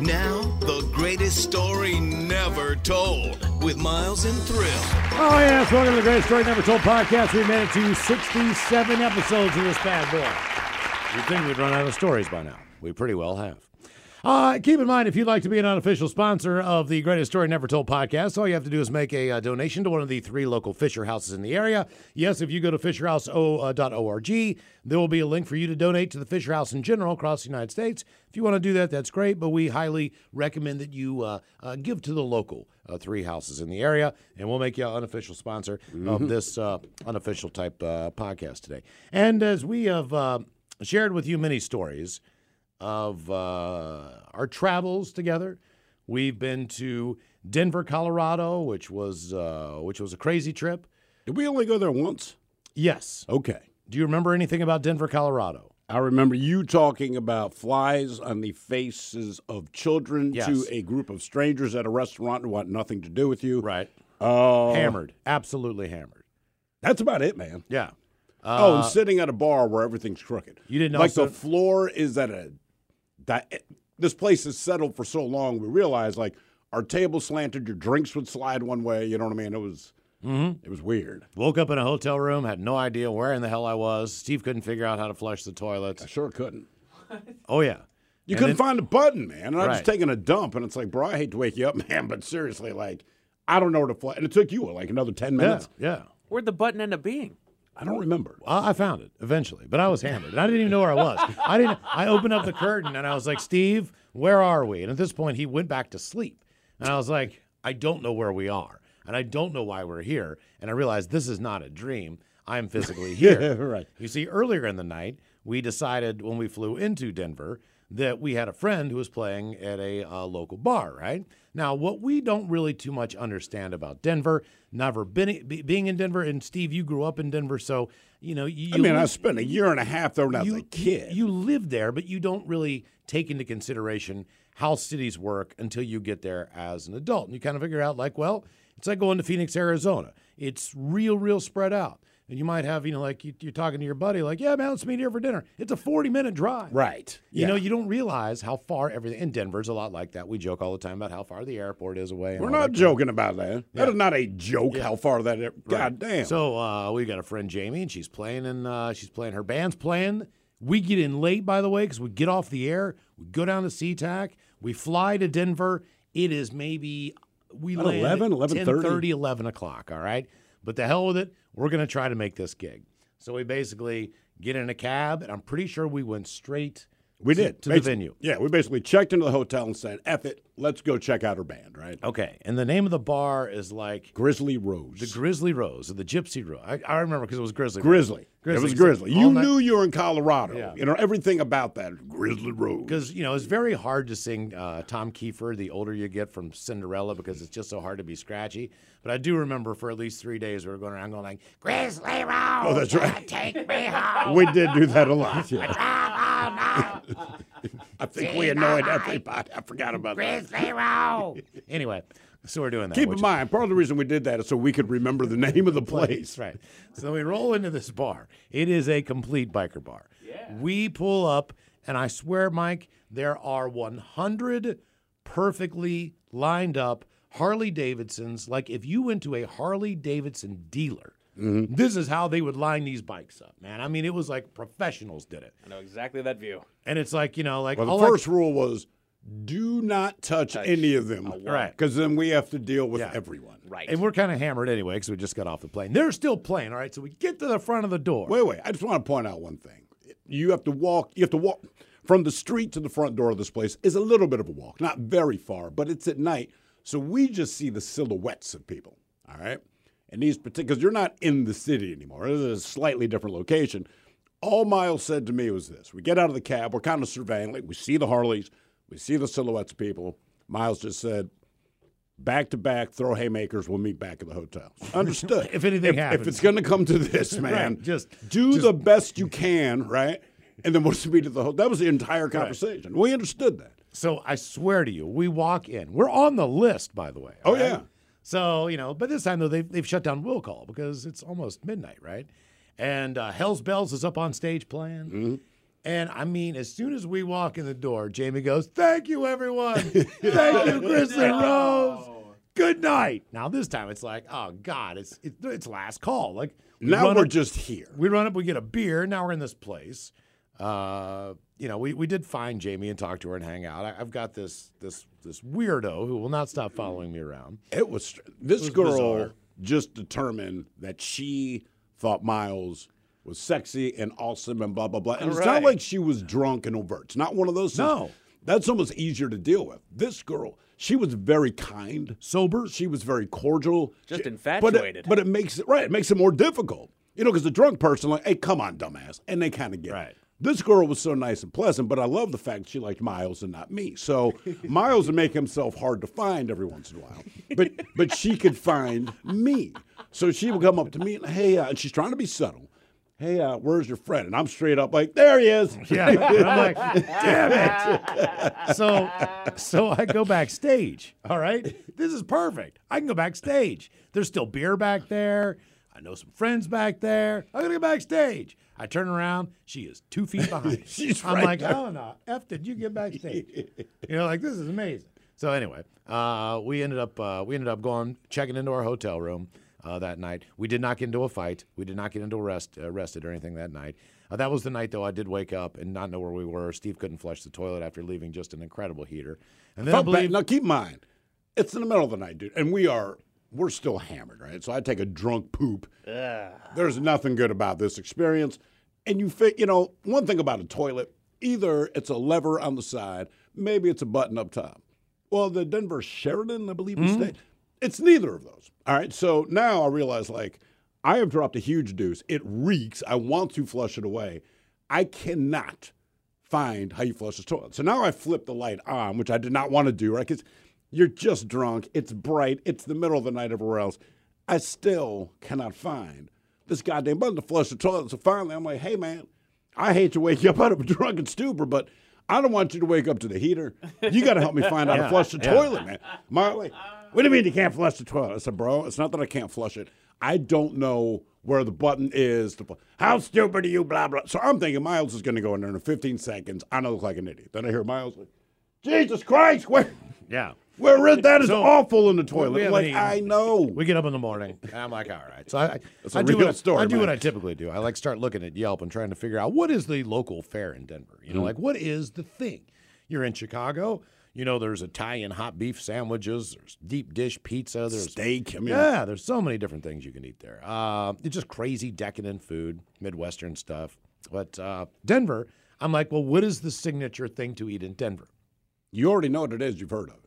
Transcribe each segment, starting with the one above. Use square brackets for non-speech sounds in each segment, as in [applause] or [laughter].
Now, the greatest story never told with Miles and Thrill. Oh, yes. Welcome to the Greatest Story Never Told podcast. We made it to 67 episodes of this bad boy. You'd think we'd run out of stories by now. We pretty well have. Uh, keep in mind, if you'd like to be an unofficial sponsor of the Greatest Story Never Told podcast, all you have to do is make a uh, donation to one of the three local Fisher houses in the area. Yes, if you go to fisherhouse.org, there will be a link for you to donate to the Fisher House in general across the United States. If you want to do that, that's great, but we highly recommend that you uh, uh, give to the local uh, three houses in the area, and we'll make you an unofficial sponsor of this uh, unofficial type uh, podcast today. And as we have uh, shared with you many stories, of uh, our travels together. We've been to Denver, Colorado, which was uh, which was a crazy trip. Did we only go there once? Yes. Okay. Do you remember anything about Denver, Colorado? I remember you talking about flies on the faces of children Yes. to a group of strangers at a restaurant who want nothing to do with you. Right. Oh, Hammered. Absolutely hammered. That's about it, man. Yeah. oh, Uh, and sitting at a bar where everything's crooked. You didn't like also- the floor is at a. That this place has settled for so long. We realized like our table slanted, your drinks would slide one way. You know what I mean? It was. Mm-hmm. It was weird. Woke up in a hotel room, had no idea where in the hell I was. Steve couldn't figure out how to flush the I toilet. sure couldn't. [laughs] Oh yeah. You And couldn't then- find a button, man. And I was Right. taking a dump, and it's like, bro, I hate to wake you up, [laughs] man, but seriously, like, I don't know where to flush. And it took you like another ten Yeah. minutes. Yeah. Where'd the button end up being? I don't remember. I I found it eventually, but I was hammered. And I didn't even know where I was. I didn't. I opened up the curtain and I was like, "Steve, where are we?" And at this point, he went back to sleep. And I was like, "I don't know where we are, and I don't know why we're here." And I realized this is not a dream. I'm physically [laughs] here. right. You see, earlier in the night, we decided when we flew into Denver that we had a friend who was playing at a uh, local bar, right? Now, what we don't really too much understand about Denver, never been be, being in Denver, and Steve, you grew up in Denver, so you know. You, I mean, I spent a year and a half there when I was a kid. You live there, but you don't really take into consideration how cities work until you get there as an adult. And you kind of figure out, like, well, it's like going to Phoenix, Arizona. It's real, real spread out. And you might have, you know, like you, you're talking to your buddy, like, yeah, man, let's meet here for dinner. It's a 40 minute drive. right. You Yeah. know, you don't realize how far everything in Denver's a lot like that. We joke all the time about how far the airport is away. We're not joking about that. That is not a joke. How far that? Is. God Right. damn. So uh, we got a friend Jamie, and she's playing, and uh, she's playing. Her band's playing. We get in late, by the way, because we get off the air. We go down to SeaTac. We fly to Denver. It is maybe we land 11, at 11:30? 10:30, 11 o'clock. All right, but the hell with it. We're gonna try to make this gig. So we basically get in a cab, and I'm pretty sure we went straight. We to- did to the venue. Yeah, we basically checked into the hotel and said, "F it, let's go check out her band." Right. Okay, and the name of the bar is like Grizzly Rose. the Grizzly Rose or the Gypsy Rose. I, I remember because it was Grizzly. Rose. Grizzly. Grizzly. It was Grizzly. You night- knew you were in Colorado. Yeah. You know everything about that Grizzly Rose. because you know it's very hard to sing uh, Tom Keifer the older you get from Cinderella because it's just so hard to be scratchy. But I do remember for at least three days we were going around going like Grizzly Rose. Oh, that's right. Take me home. [laughs] We did do that a lot. Yeah. [laughs] Drive all night. I think we annoyed everybody. I forgot about that. Grizzly Rose. Anyway, so we're doing that. Keep which- in mind, part of the reason we did that is so we could remember the name of the place. Right. So we roll into this bar. It is a complete biker bar. Yeah. We pull up, and I swear, Mike, there are 100 perfectly lined up Harley Davidsons. Like if you went to a Harley Davidson dealer, Mm-hmm. this is how they would line these bikes up, man. I mean, it was like professionals did it. I know exactly that view. And it's like, you know, like Well, all the I- first rule was do not touch, any of them. Right. Because then we have to deal with Yeah. everyone. Right. and we're kind of hammered anyway because we just got off the plane. They're still playing, all right? So we get to the front of the door. Wait, wait. I just want to point out one thing. You have to walk. You have to walk from the street to the front door of this place. Is a little bit of a walk, not very far, but it's at night, so we just see the silhouettes of people. All right, and these particular because you're not in the city anymore. This is a slightly different location. All Miles said to me was this: We get out of the cab, we're kind of surveying, like we see the Harleys, we see the silhouettes of people. Miles just said, back to back, throw haymakers. We'll meet back at the hotel. Understood. [laughs] If anything if, happens. if it's going to come to this, [laughs] man, Right, just- do just- the best you can, right? And then we'll just meet at the hotel. That was the entire conversation. We understood that. So I swear to you, we walk in. We're on the list, by the way. Oh, right? yeah. So you know, but this time though, they've they've shut down will call because it's almost midnight, right? And uh, Hell's Bells is up on stage playing, Mm-hmm. And I mean, as soon as we walk in the door, Jamie goes, "Thank you, everyone. Thank you, Chris and [laughs] Rose. Good night." Now this time it's like, oh God, it's it's, it's last call. Like we Now we're up- just here. we run up, we get a beer. Now we're in this place. Uh, you know, we, we did find Jamie and talk to her and hang out. I, I've got this this this weirdo who will not stop following me around. It was str- this was girl bizarre. just determined that she thought Miles was sexy and awesome and blah blah blah. And it's not like she was drunk and overt. It's not one of those. things. No. that's almost easier to deal with. This girl, she was very kind, Sober. She was very cordial, Just She- infatuated. But it, but it makes it right. It makes it more difficult. You know, because the drunk person, like, hey, come on, dumbass, and they kind of get it. Right. This girl was so nice and pleasant, but I love the fact she liked Miles and not me. So [laughs] Miles would make himself hard to find every once in a while, but but she could find me. So she would come up to me and hey, uh, and she's trying to be subtle. Hey, uh, where's your friend? And I'm straight up like, there he is. Yeah. And I'm like, damn it. [laughs] So so I go backstage. All right. This is perfect. I can go backstage. There's still beer back there. I know some friends back there. I'm gonna go backstage. I turn around. She is two feet behind. me. [laughs] She's I'm right like, there. oh no, F did you get backstage? you know, like this is amazing. So anyway, uh, we ended up uh, we ended up going checking into our hotel room uh, that night. We did not get into a fight. We did not get into arrest arrested or anything that night. Uh, that was the night though I did wake up and not know where we were. Steve couldn't flush the toilet after leaving just an incredible heater. And then I bad. believe Now keep in mind, it's in the middle of the night, dude, and we are we're still hammered, right? So I take a drunk poop. There's nothing good about this experience, and you fit. You know, one thing about a toilet, either it's a lever on the side, maybe it's a button up top. Well, the Denver Sheraton, I believe stayed. Mm-hmm. It's neither of those. All right. So now I realize, like, I have dropped a huge deuce. It reeks. I want to flush it away. I cannot find how you flush the toilet. So now I flip the light on, which I did not want to do, right? Because you're just drunk. It's bright. It's the middle of the night everywhere else. I still cannot find this goddamn button to flush the toilet. So finally, I'm like, hey, man, I hate to wake [laughs] you up out of a drunken stupor, but I don't want you to wake up to the heater. You got to help me find how to [laughs] flush the toilet, man. Like, what do you mean you can't flush the toilet? I said, bro, it's not that I can't flush it. I don't know where the button is. To How stupid are you? Blah, blah. So I'm thinking Miles is going to go in there in 15 seconds. I don't look like an idiot. Then I hear Miles like, Jesus Christ, where, yeah. Where is that? Is So, awful in the toilet. Like, eaten. I know. We get up in the morning, and I'm like, all right. So I, I, That's I a do real what, story, I do what. I typically do. I like start looking at Yelp and trying to figure out what is the local fare in Denver. You know, Mm-hmm. like what is the thing? You're in Chicago. You know, there's Italian hot beef sandwiches. There's deep dish pizza. There's Steak. I mean, yeah, there's so many different things you can eat there. Uh, it's just crazy, decadent food, Midwestern stuff. But uh, Denver, I'm like, well, what is the signature thing to eat in Denver? you already know what it is. You've heard of it.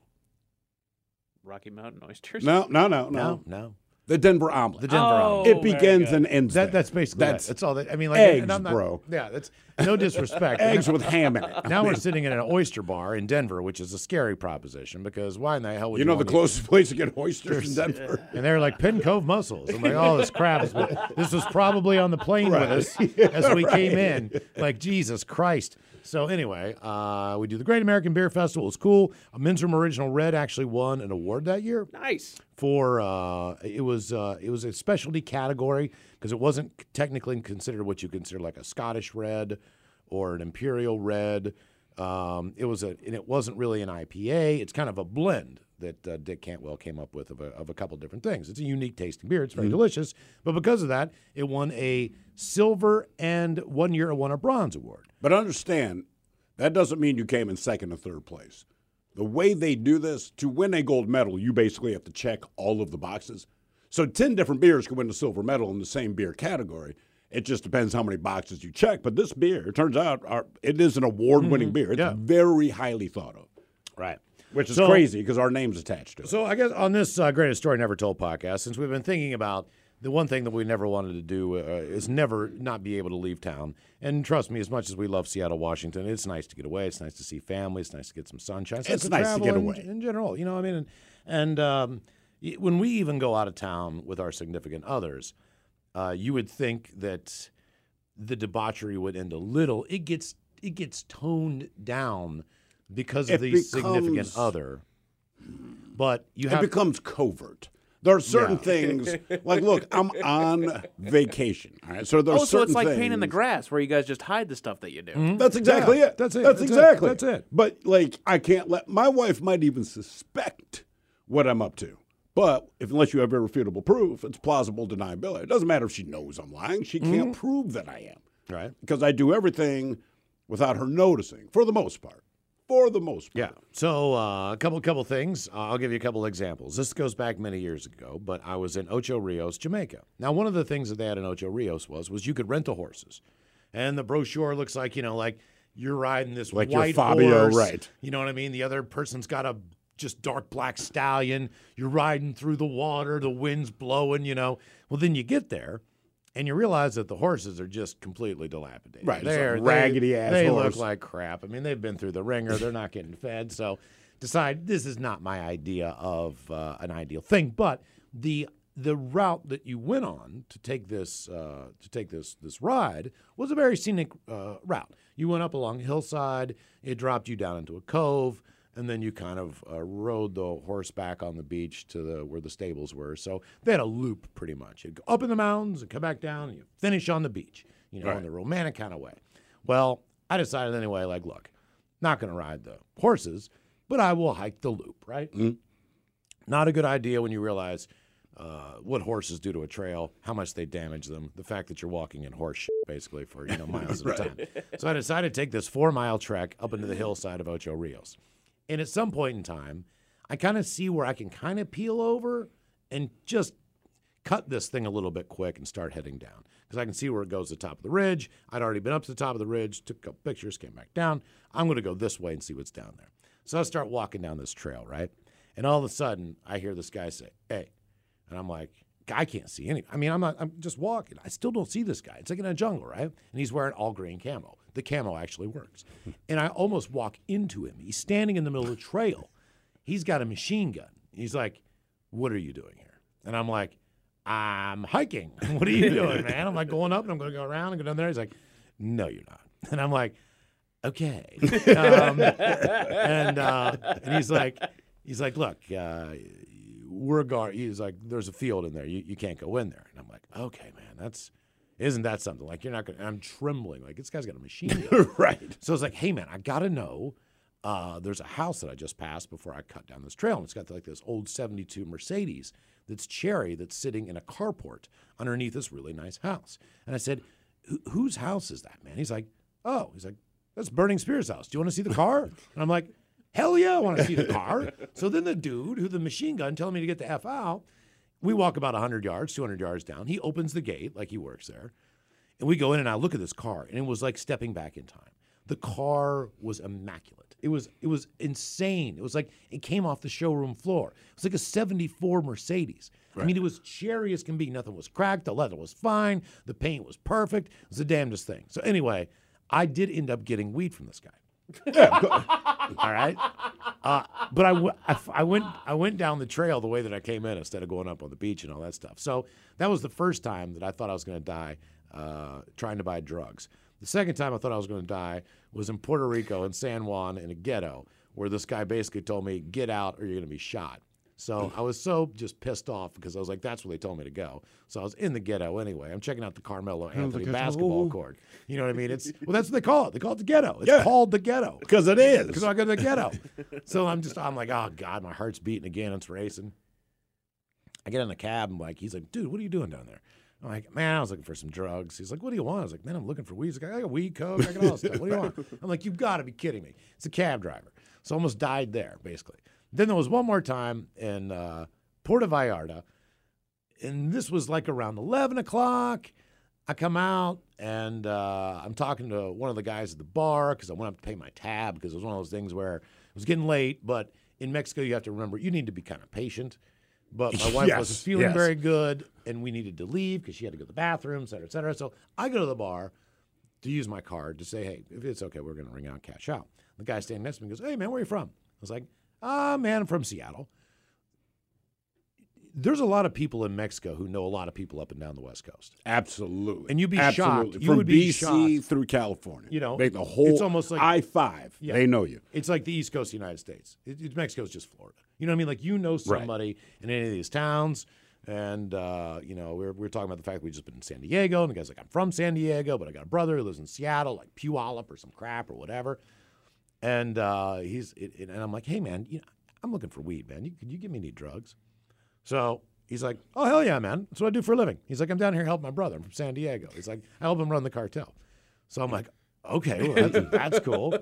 Rocky Mountain oysters. No, no, no, no. No, no. The Denver omelet. The Denver Oh, omelet. it begins and ends That, that's basically That's that's, that's all that I mean. Like eggs, and I'm not, bro. Yeah, that's no disrespect. [laughs] eggs with ham in it. [laughs] now we're sitting in an oyster bar in Denver, which is a scary proposition because why in the hell would You you, know the want to- closest place to get oysters in Denver. And they're like Penn Cove mussels. I'm like, oh, this crap is. This was probably on the plane with us [laughs] as we came in. Like Jesus Christ. So anyway, uh, we do the Great American Beer Festival. It was cool. A Men's Room Original Red actually won an award that year Nice. for uh, it was uh, it was a specialty category because it wasn't technically considered what you consider like a Scottish red or an imperial red. Um, it was a and it wasn't really an IPA. It's kind of a blend that uh, Dick Cantwell came up with of a, of a couple different things. It's a unique tasting beer. It's very delicious, but because of that, it won a silver and one year it won a bronze award. But understand, that doesn't mean you came in second or third place. The way they do this, to win a gold medal, you basically have to check all of the boxes. So 10 different beers can win a silver medal in the same beer category. It just depends how many boxes you check. But this beer, it turns out, are, it is an award winning beer. It's Yeah. very highly thought of, Right. Which is So- crazy because our name's attached to it. So I guess on this uh, greatest story never told podcast, since we've been thinking about the one thing that we never wanted to do uh, is never not be able to leave town. And trust me, as much as we love Seattle, Washington, it's nice to get away. It's nice to see family. It's nice to get some sunshine. It's to nice to get in- away. in, general. You know, what I mean, and, and um, when we even go out of town with our significant others, uh, you would think that the debauchery would end a little. It gets it gets toned down because of It the significant other. But you it becomes covert. There are certain Yeah. things like look, I'm on vacation. All right, so there's Oh, so it's like things, pain in the grass where you guys just hide the stuff that you do. Mm-hmm. That's exactly Yeah, it. that's it, That's, that's it, exactly that's it. But like, I can't let my wife might even suspect what I'm up to. But if unless you have irrefutable proof, it's plausible deniability. It doesn't matter if she knows I'm lying; she can't Mm-hmm. prove that I am Right. because I do everything without her noticing, for the most part. For the most part. Yeah. So uh, a couple couple things. Uh, I'll give you a couple examples. This goes back many years ago, but I was in Ocho Rios, Jamaica. Now, one of the things that they had in Ocho Rios was was you could rent the horses, and the brochure looks like you know like you're riding this Like white Fabio, horse, right. You know what I mean? The other person's got a just dark black stallion. You're riding through the water, the wind's blowing. You know. Well, then you get there. And you realize that the horses are just completely dilapidated. Right, They're, raggedy they, ass They horse. look like crap. I mean, they've been through the ringer. They're not getting fed. So decide this is not my idea of uh, an ideal thing. But the the route that you went on to take this uh, to take this this ride was a very scenic uh, route. You went up along a hillside. It dropped you down into a cove. And then you kind of uh, rode the horse back on the beach to the where the stables were. So they had a loop pretty much. You'd go up in the mountains and come back down, and you finish on the beach. You know, in Right. the romantic kind of way. Well, I decided anyway, like, look, not going to ride the horses, but I will hike the loop, right? Not a good idea when you realize uh, what horses do to a trail, how much they damage them, the fact that you're walking in horse shit basically for you know miles at a [laughs] time. So I decided to take this four mile trek up into the [laughs] hillside of Ocho Rios, and at some point in time, I kind of see where I can kind of peel over and just cut this thing a little bit quick and start heading down because I can see where it goes to the top of the ridge. I'd already been up to the top of the ridge, took a couple pictures, came back down. I'm going to go this way and see what's down there. So I start walking down this trail, right? And all of a sudden, I hear this guy say, "Hey," and I'm like, "I can't see any." I mean, I'm not. I'm just walking. I still don't see this guy. It's like in a jungle, right? And he's wearing all green camo. The camo actually works. [laughs] And I almost walk into him. He's standing in the middle of the trail. He's got a machine gun. He's like, "What are you doing here?" And I'm like, I'm hiking. [laughs] What are you doing, man? I'm like going up and I'm going to go around and go down there. He's like, no, you're not. [laughs] And I'm like, okay. Um, and uh, and he's like, he's like, look, uh, we're guard. He's like, there's a field in there. You, you can't go in there. And I'm like, okay, man, that's isn't that something? Like you're not going. to I'm trembling. Like this guy's got a machine [laughs] gun. right. So it's like, hey man, I gotta know. Uh, there's a house that I just passed before I cut down this trail, and it's got like this old '72 Mercedes that's cherry that's sitting in a carport underneath this really nice house. And I said, "Who- whose house is that, man? He's like, oh, he's like, that's Burning Spears' house. Do you want to see the car? [laughs] And I'm like, hell yeah, I want to see the car. so then the dude who the machine gun telling me to get the f out. We walk about 100 yards, 200 yards down. He opens the gate like he works there. And we go in and I look at this car, and it was like stepping back in time. The car was immaculate. It was it was insane. It was like it came off the showroom floor. It was like a 74 Mercedes. I mean, it was cherry as can be. Nothing was cracked. The leather was fine. The paint was perfect. It was the damnedest thing. So anyway, I did end up getting weed from this guy. All right. Uh, but I, w- I f- I went I went down the trail the way that I came in instead of going up on the beach and all that stuff. So that was the first time that I thought I was going to die uh, trying to buy drugs. The second time I thought I was going to die was in Puerto Rico in San Juan in a ghetto where this guy basically told me, "Get out or you're going to be shot." So I was so just pissed off because I was like, "That's where they told me to go." So I was in the ghetto anyway. I'm checking out the Carmelo Anthony basketball court. You know what I mean? It's well, that's what they call it. They call it the ghetto. It's Yeah. called the ghetto Because it is. because I go to the ghetto. so I'm just, I'm like, oh God, my heart's beating again. It's racing. I get in the cab and like, he's like, dude, what are you doing down there? I'm like, man, I was looking for some drugs. He's like, what do you want? I was like, man, I'm looking for weed. He's like, I got weed, coke, I got all this stuff. What do you want? I'm like, you've got to be kidding me. It's a cab driver. So I almost died there, basically. Then there was one more time in uh, Puerto Vallarta, and this was like around 11 o'clock. I come out and uh, I'm talking to one of the guys at the bar because I went up to pay my tab because it was one of those things where it was getting late. But in Mexico, you have to remember you need to be kind of patient. But my wife Yes, wasn't feeling yes. very good, and we needed to leave because she had to go to the bathroom, et cetera, et cetera. So I go to the bar to use my card to say, hey, if it's okay, we're going to ring out cash out. The guy standing next to me goes, hey, man, where are you from? I was like, ah, man, I'm from Seattle there's a lot of people in Mexico who know a lot of people up and down the West Coast. Absolutely. And you'd be Absolutely. shocked. You From would be BC shocked. through California. You know, Make the whole it's almost like- I 5. Yeah. They know you. It's like the East Coast of the United States. It, it, Mexico's just Florida. You know what I mean? Like you know somebody in any of these towns, and uh, you know we we're, we were talking about the fact that we just been in San Diego, and the guy's like, "I'm from San Diego, but I got a brother who lives in Seattle, like Puyallup or some crap or whatever." And uh, he's and I'm like, "Hey man, you know, I'm looking for weed, man. You, could you give me any drugs?" So he's like, "Oh hell yeah, man! That's what I do for a living." He's like, "I'm down here helping my brother. I'm from San Diego." He's like, "I help him run the cartel." So I'm like, "Okay, well, that's, [laughs] that's cool."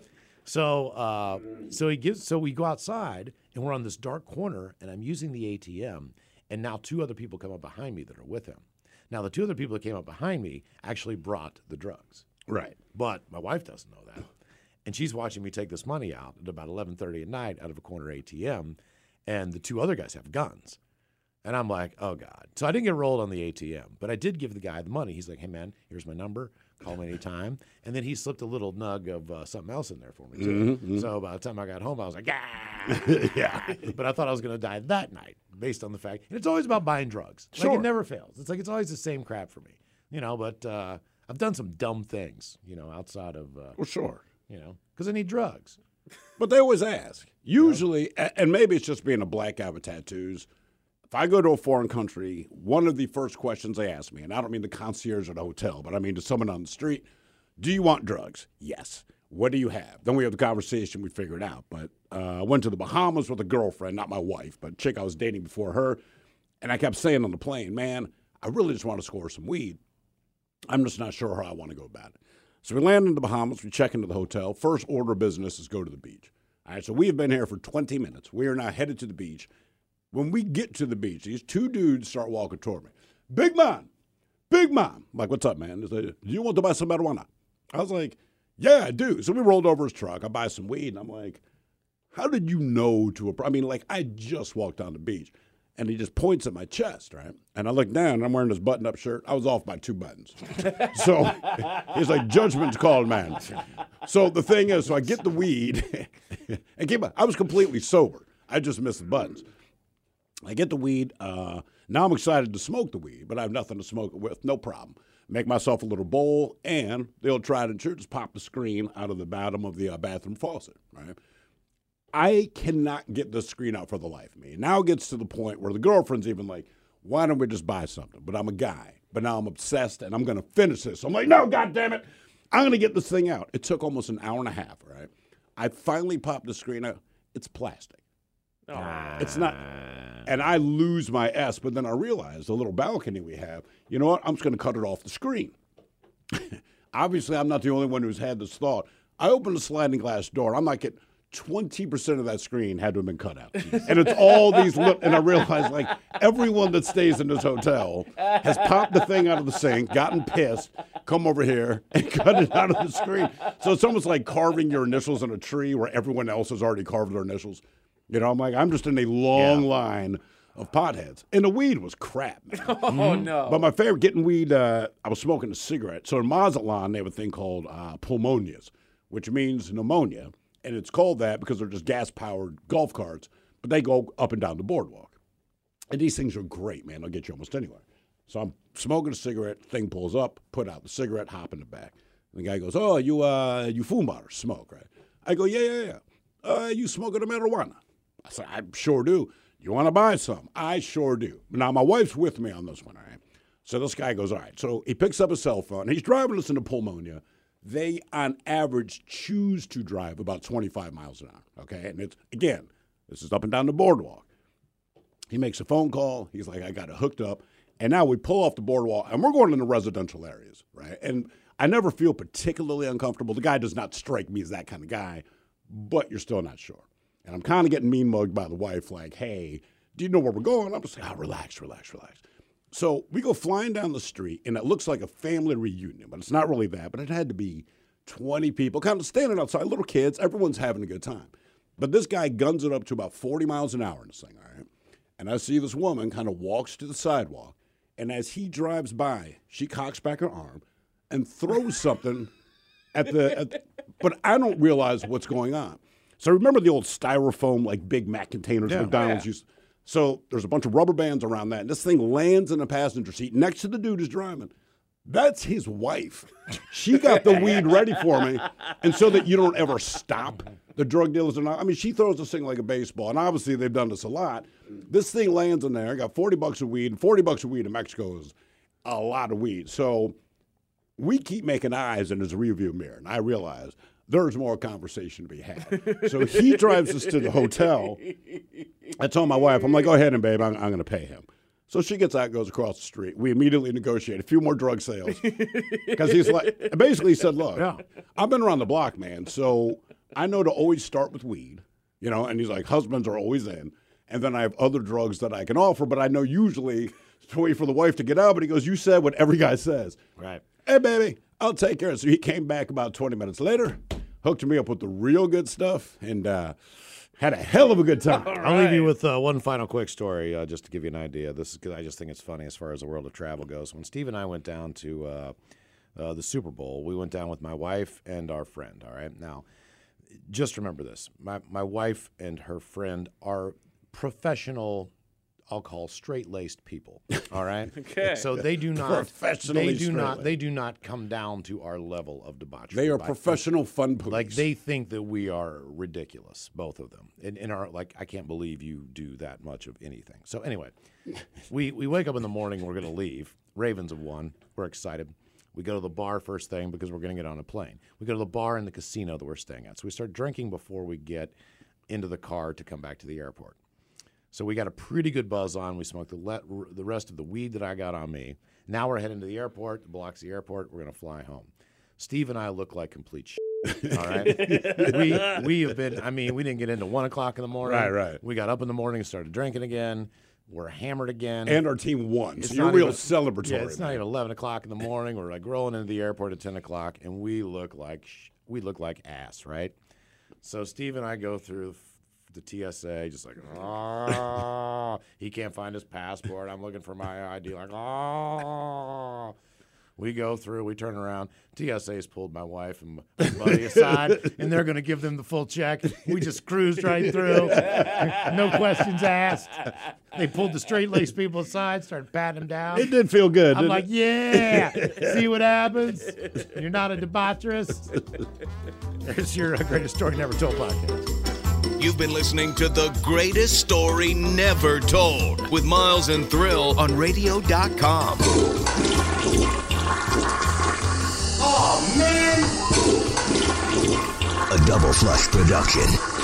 So uh, so he gives so we go outside and we're on this dark corner and I'm using the ATM and now two other people come up behind me that are with him. Now the two other people that came up behind me actually brought the drugs. Right. But my wife doesn't know that. And she's watching me take this money out at about 11:30 at night out of a corner ATM and the two other guys have guns. And I'm like, "Oh god." So I didn't get rolled on the ATM, but I did give the guy the money. He's like, "Hey man, here's my number. Call me anytime." And then he slipped a little nug of uh, something else in there for me too. So by the time I got home, I was like, [laughs] "Ah." yeah. but I thought I was going to die that night based on the fact. And it's always about buying drugs. Sure. Like it never fails. It's like it's always the same crap for me. You know, but uh, I've done some dumb things, you know, outside of uh, Well, sure. You know, cuz I need drugs. But they always ask. Usually, a- and maybe it's just being a black guy with tattoos. If I go to a foreign country, one of the first questions they ask me, and I don't mean the concierge at a hotel, but I mean to someone on the street, do you want drugs? Yes. What do you have? Then we have the conversation, we figure it out. But uh, I went to the Bahamas with a girlfriend, not my wife, but chick I was dating before her. And I kept saying on the plane, man, I really just want to score some weed. I'm just not sure how I want to go about it. So we land in the Bahamas, we check into the hotel. First order of business is go to the beach. All right, so we have been here for 20 minutes. We are now headed to the beach. When we get to the beach, these two dudes start walking toward me. Big man, big man. I'm like, what's up, man? Do you want to buy some marijuana? I was like, yeah, I do. So we rolled over his truck. I buy some weed, and I'm like, how did you know to? appro-" I mean, like I just walked on the beach, and he just points at my chest, right? And I look down, and I'm wearing this button-up shirt. I was off by two buttons, [laughs] so he's like, "Judgment's called, man." So the thing is, so I get the weed, [laughs] and keep on. I was completely sober. I just missed the buttons. I get the weed. Uh, now I'm excited to smoke the weed, but I have nothing to smoke it with. No problem. Make myself a little bowl, and they'll try to just pop the screen out of the bottom of the uh, bathroom faucet. Right. I cannot get this screen out for the life of me. Now it gets to the point where the girlfriend's even like, "Why don't we just buy something?" But I'm a guy. But now I'm obsessed, and I'm going to finish this. I'm like, "No, God damn it! I'm going to get this thing out." It took almost an hour and a half. Right. I finally popped the screen out. It's plastic. Ah. It's not. And I lose my S, but then I realize the little balcony we have, you know what? I'm just going to cut it off the screen. [laughs] Obviously, I'm not the only one who's had this thought. I open the sliding glass door. I'm like, at 20% of that screen had to have been cut out. and it's all these little, and I realized like everyone that stays in this hotel has popped the thing out of the sink, gotten pissed, come over here and [laughs] cut it out of the screen. So it's almost like carving your initials in a tree where everyone else has already carved their initials. You know, I'm like, I'm just in a long line of potheads. And the weed was crap, man. [laughs] Oh no. But my favorite getting weed, uh, I was smoking a cigarette. So in Mazatlan, they have a thing called uh, pulmonias, which means pneumonia. And it's called that because they're just gas powered golf carts, but they go up and down the boardwalk. And these things are great, man. They'll get you almost anywhere. So I'm smoking a cigarette, thing pulls up, put out the cigarette, hop in the back. And the guy goes, Oh, you uh you fumar, smoke, right? I go, Yeah, yeah, yeah. Uh, you smoking the marijuana? I said, I sure do. You want to buy some? I sure do. Now, my wife's with me on this one, all right? So this guy goes, all right. So he picks up his cell phone. He's driving us into Pulmonia. They, on average, choose to drive about 25 miles an hour, okay? And it's, again, this is up and down the boardwalk. He makes a phone call. He's like, I got it hooked up. And now we pull off the boardwalk, and we're going into residential areas, right? And I never feel particularly uncomfortable. The guy does not strike me as that kind of guy, but you're still not sure. And I'm kind of getting mean mugged by the wife, like, hey, do you know where we're going? I'm just like, oh, relax, relax, relax. So we go flying down the street, and it looks like a family reunion, but it's not really that. But it had to be 20 people, kind of standing outside, little kids. Everyone's having a good time. But this guy guns it up to about 40 miles an hour in this thing, all right? And I see this woman kind of walks to the sidewalk, and as he drives by, she cocks back her arm and throws something at the. At, but I don't realize what's going on. So remember the old styrofoam like Big Mac containers Yeah. McDonald's Yeah. used. So there's a bunch of rubber bands around that. And this thing lands in the passenger seat next to the dude who's driving. That's his wife. She got the weed ready for me. And so that you don't ever stop the drug dealers. And I mean, she throws this thing like a baseball. And obviously, they've done this a lot. This thing lands in there. I got 40 bucks of weed. 40 bucks of weed in Mexico is a lot of weed. So we keep making eyes in his rearview mirror. And I realize there's more conversation to be had. so he drives us to the hotel. I told my wife, I'm like, go ahead and babe, I'm, I'm going to pay him. So she gets out, goes across the street. We immediately negotiate a few more drug sales because he's like, basically, he said, "Look, Yeah. I've been around the block, man, so I know to always start with weed, you know." And he's like, "Husbands are always in, and then I have other drugs that I can offer, but I know usually to wait for the wife to get out." But he goes, "You said what every guy says, Right. Hey, baby, I'll take care of it." So he came back about 20 minutes later, hooked me up with the real good stuff, and uh, had a hell of a good time. I'll leave you with uh, one final quick story, uh, just to give you an idea. This is 'cause I just think it's funny as far as the world of travel goes. When Steve and I went down to uh, uh, the Super Bowl, we went down with my wife and our friend. All right, now just remember this: my my wife and her friend are professional. I'll call straight laced people. [laughs] All right. Okay. So they do not. Professionally They do not. straight-laced. They do not come down to our level of debauchery. They are by- professional fun police. like they think that we are ridiculous, both of them, and, and are like, I can't believe you do that much of anything. So anyway, [laughs] we we wake up in the morning. We're gonna leave. Ravens have won. We're excited. We go to the bar first thing because we're gonna get on a plane. We go to the bar in the casino that we're staying at. So we start drinking before we get into the car to come back to the airport. So we got a pretty good buzz on. We smoked the, le- the rest of the weed that I got on me. Now we're heading to the airport, the Biloxi airport. We're going to fly home. Steve and I look like complete shit. All right. [laughs] we, we have been, I mean, we didn't get into one o'clock in the morning. Right, right. We got up in the morning and started drinking again. We're hammered again. and our team won. It's so you're real even- celebratory. Yeah, it's not man. even eleven o'clock in the morning. We're like rolling into the airport at ten o'clock, and we look like sh- we look like ass, right? So Steve and I go through the TSA, just like, oh, he can't find his passport. I'm looking for my ID, like, oh. We go through, we turn around. TSA's pulled my wife and my buddy aside, and they're going to give them the full check. We just cruised right through, no questions asked. They pulled the straight laced people aside, started patting them down. It did feel good. I'm like, it? yeah. See what happens? You're not a debaucherous. [laughs] There's your greatest story never told podcast. You've been listening to the greatest story never told with Miles and Thrill on radio.com. Oh, man! A double flush production.